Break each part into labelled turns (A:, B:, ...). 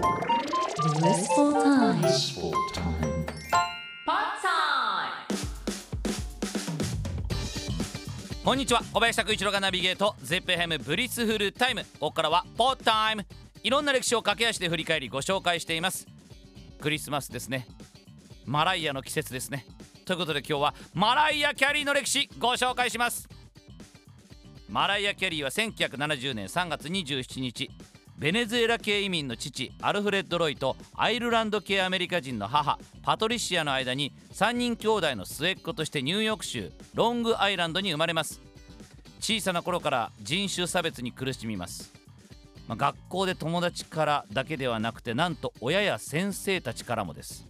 A: Blissful time.
B: Blissful time.
A: Pod time.
C: こんにちは。小林拓一郎がナビゲート。 ZIP-FM Blissful Time。ここからは Pod Time。いろんな歴史を駆け足で振り返りご紹介しています。クリスマスですね。マライアの季節ですね。ということで今日はマライア・キャリーの歴史ご紹介します。マライア・キャリーは1970年3月27日。ベネズエラ系移民の父アルフレッド・ロイとアイルランド系アメリカ人の母パトリシアの間に3人兄弟の末っ子としてニューヨーク州ロングアイランドに生まれます。小さな頃から人種差別に苦しみます、まあ学校で友達からだけではなくてなんと親や先生たちからもです。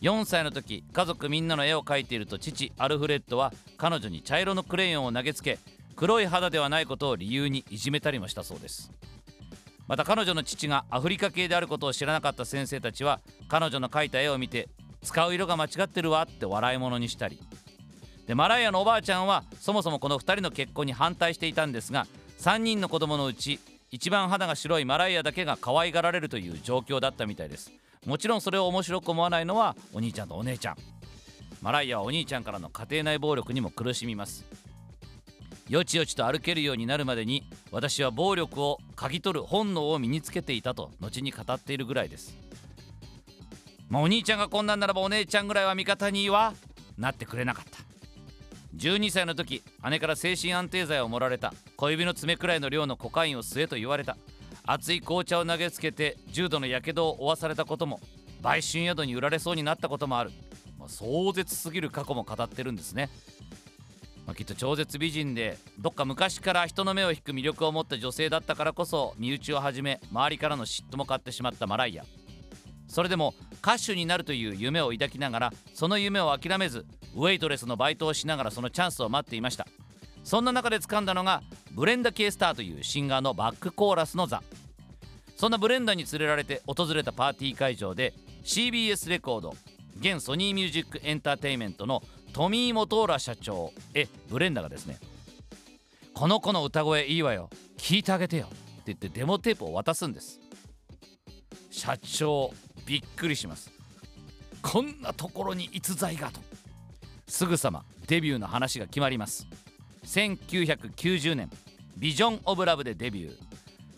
C: 4歳の時家族みんなの絵を描いていると父アルフレッドは彼女に茶色のクレヨンを投げつけ黒い肌ではないことを理由にいじめたりもしたそうです。また彼女の父がアフリカ系であることを知らなかった先生たちは彼女の描いた絵を見て使う色が間違ってるわって笑い物にしたり。でマライアのおばあちゃんはそもそもこの2人の結婚に反対していたんですが3人の子供のうち一番肌が白いマライアだけが可愛がられるという状況だったみたいです。もちろんそれを面白く思わないのはお兄ちゃんとお姉ちゃん。マライアはお兄ちゃんからの家庭内暴力にも苦しみます。よちよちと歩けるようになるまでに私は暴力を嗅ぎ取る本能を身につけていたと後に語っているぐらいです。まあお兄ちゃんがこんなんならばお姉ちゃんぐらいは味方にはなってくれなかった。12歳の時姉から精神安定剤を盛られた小指の爪くらいの量のコカインを吸えと言われた。熱い紅茶を投げつけて重度のやけどを負わされたことも売春宿に売られそうになったこともある、まあ壮絶すぎる過去も語ってるんですね。まあ、きっと超絶美人でどっか昔から人の目を引く魅力を持った女性だったからこそ身内をはじめ周りからの嫉妬も買ってしまったマライア。それでも歌手になるという夢を抱きながらその夢を諦めずウェイトレスのバイトをしながらそのチャンスを待っていました。そんな中で掴んだのがブレンダ・ケイスターというシンガーのバックコーラスの座。そんなブレンダに連れられて訪れたパーティー会場で CBS レコード現ソニーミュージックエンターテインメントのトミー・モトーラ社長。えブレンダがですねこの子の歌声いいわよ。聞いてあげてよ。って言ってデモテープを渡すんです。社長びっくりします。こんなところに逸材がと。すぐさまデビューの話が決まります。1990年「ビジョン・オブ・ラブ」でデビュー。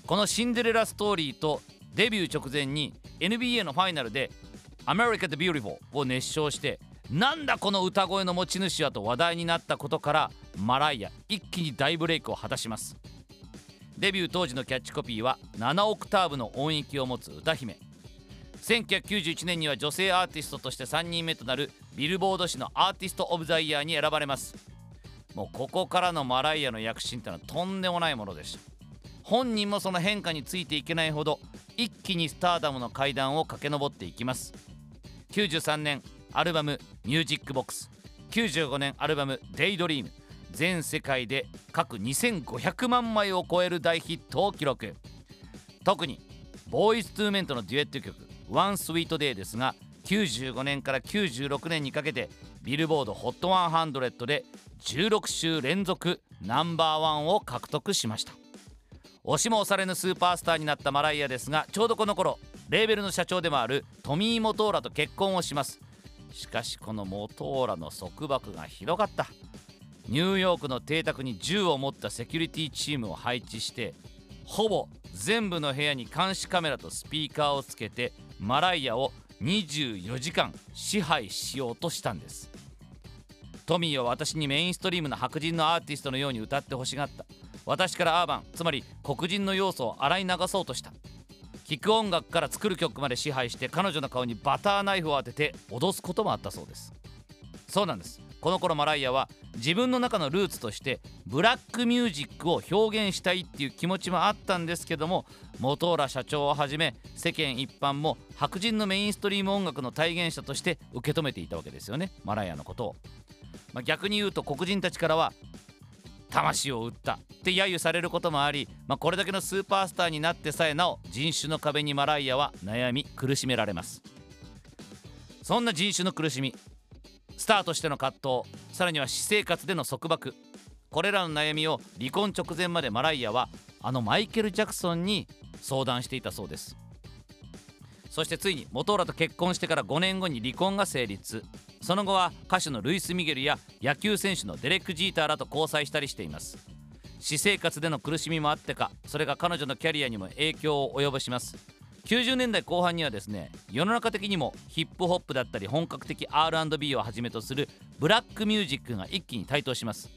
C: このシンデレラストーリーとデビュー直前に NBA のファイナルで「America the Beautiful」を熱唱してなんだこの歌声の持ち主はと話題になったことからマライア一気に大ブレイクを果たします。デビュー当時のキャッチコピーは7オクターブの音域を持つ歌姫。1991年には女性アーティストとして3人目となるビルボード誌のアーティスト・オブ・ザ・イヤーに選ばれます。もうここからのマライアの躍進ってのはとんでもないものでした。本人もその変化についていけないほど一気にスターダムの階段を駆け上っていきます。93年アルバム「ミュージックボックス」95年アルバム「デイドリーム」全世界で各2500万枚を超える大ヒットを記録。特にボーイズ・トゥー・メンとのデュエット曲「One Sweet Day」ですが95年から96年にかけてビルボード HOT100 で16週連続ナンバーワンを獲得しました。押しも押されぬスーパースターになったマライアですがちょうどこの頃レーベルの社長でもあるトミー・モトーラと結婚をします。しかしこのモトーラの束縛がひどかった。ニューヨークの邸宅に銃を持ったセキュリティチームを配置してほぼ全部の部屋に監視カメラとスピーカーをつけてマライアを24時間支配しようとしたんです。トミーは私にメインストリームの白人のアーティストのように歌ってほしがった。私からアーバンつまり黒人の要素を洗い流そうとした。聴く音楽から作る曲まで支配して彼女の顔にバターナイフを当てて脅すこともあったそうです。そうなんです。この頃マライアは自分の中のルーツとしてブラックミュージックを表現したいっていう気持ちもあったんですけどもモトーラ社長をはじめ世間一般も白人のメインストリーム音楽の体現者として受け止めていたわけですよねマライアのことを、まあ、逆に言うと黒人たちからは魂を売ったって揶揄されることもあり、まあ、これだけのスーパースターになってさえなお人種の壁にマライアは悩み苦しめられます。そんな人種の苦しみスターとしての葛藤さらには私生活での束縛これらの悩みを離婚直前までマライアはあのマイケル・ジャクソンに相談していたそうです。そしてついに元浦と結婚してから5年後に離婚が成立。その後は歌手のルイス・ミゲルや野球選手のデレック・ジーターらと交際したりしています。私生活での苦しみもあってかそれが彼女のキャリアにも影響を及ぼします。90年代後半にはですね世の中的にもヒップホップだったり本格的 R&B をはじめとするブラックミュージックが一気に台頭します。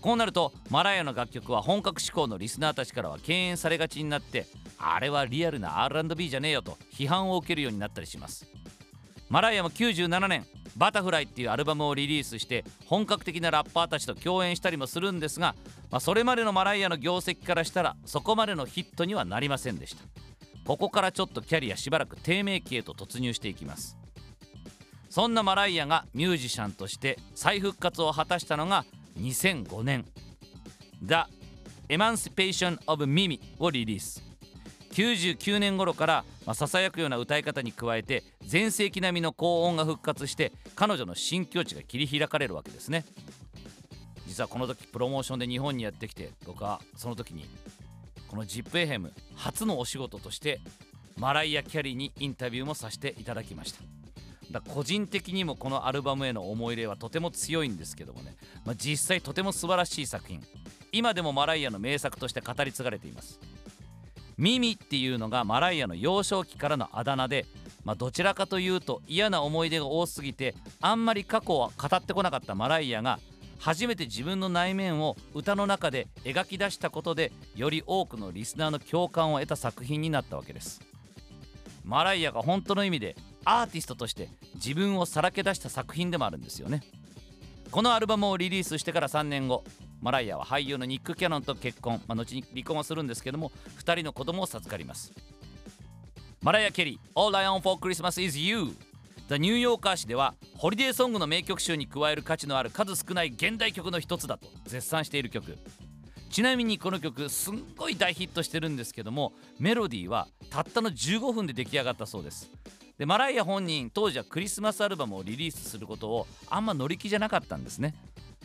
C: こうなるとマライアの楽曲は本格志向のリスナーたちからは敬遠されがちになってあれはリアルな R&B じゃねえよと批判を受けるようになったりします。マライアも97年「バタフライ」っていうアルバムをリリースして本格的なラッパーたちと共演したりもするんですが、まあ、それまでのマライアの業績からしたらそこまでのヒットにはなりませんでした。ここからちょっとキャリアしばらく低迷期へと突入していきます。そんなマライアがミュージシャンとして再復活を果たしたのが2005年「The Emancipation of Mimi」をリリース。99年頃からささやくような歌い方に加えて全盛期並みの高音が復活して彼女の新境地が切り開かれるわけですね。実はこの時プロモーションで日本にやってきて僕はその時にこの ZIPFM 初のお仕事としてマライア・キャリーにインタビューもさせていただきました。だ個人的にもこのアルバムへの思い入れはとても強いんですけどもね、まあ、実際とても素晴らしい作品。今でもマライアの名作として語り継がれています。ミミっていうのがマライアの幼少期からのあだ名で、まあ、どちらかというと嫌な思い出が多すぎてあんまり過去を語ってこなかったマライアが初めて自分の内面を歌の中で描き出したことでより多くのリスナーの共感を得た作品になったわけです。マライアが本当の意味でアーティストとして自分をさらけ出した作品でもあるんですよね。このアルバムをリリースしてから3年後マライアは俳優のニック・キャノンと結婚、まあ、後に離婚はするんですけども2人の子供を授かります。マライア・ケリー All I Own for Christmas is You ザ・ニューヨーカー誌ではホリデーソングの名曲集に加える価値のある数少ない現代曲の一つだと絶賛している曲。ちなみにこの曲すんごい大ヒットしてるんですけどもメロディーはたったの15分で出来上がったそうです。でマライア本人当時はクリスマスアルバムをリリースすることをあんま乗り気じゃなかったんですね。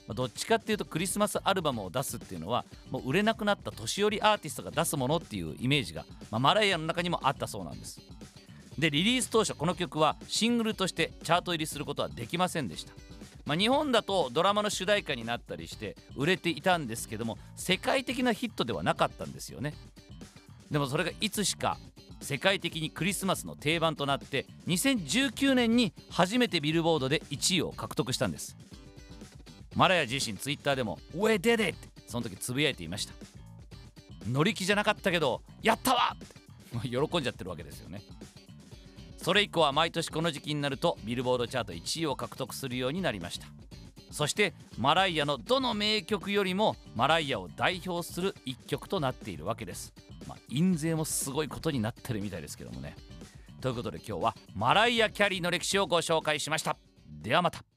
C: どっちかっていうとクリスマスアルバムを出すっていうのはもう売れなくなった年寄りアーティストが出すものっていうイメージが、まあ、マライアの中にもあったそうなんです。でリリース当初この曲はシングルとしてチャート入りすることはできませんでした、まあ、日本だとドラマの主題歌になったりして売れていたんですけども世界的なヒットではなかったんですよね。でもそれがいつしか世界的にクリスマスの定番となって2019年に初めてビルボードで1位を獲得したんです。マラヤ自身ツイッターでも「We did it!」ってその時つぶやいていました乗り気じゃなかったけど「やったわ!」って 喜んじゃってるわけですよね。それ以降は毎年この時期になるとビルボードチャート1位を獲得するようになりました。そしてマライアのどの名曲よりもマライアを代表する一曲となっているわけです。まあ印税もすごいことになってるみたいですけどもね。ということで今日はマライア・キャリーの歴史をご紹介しました。ではまた。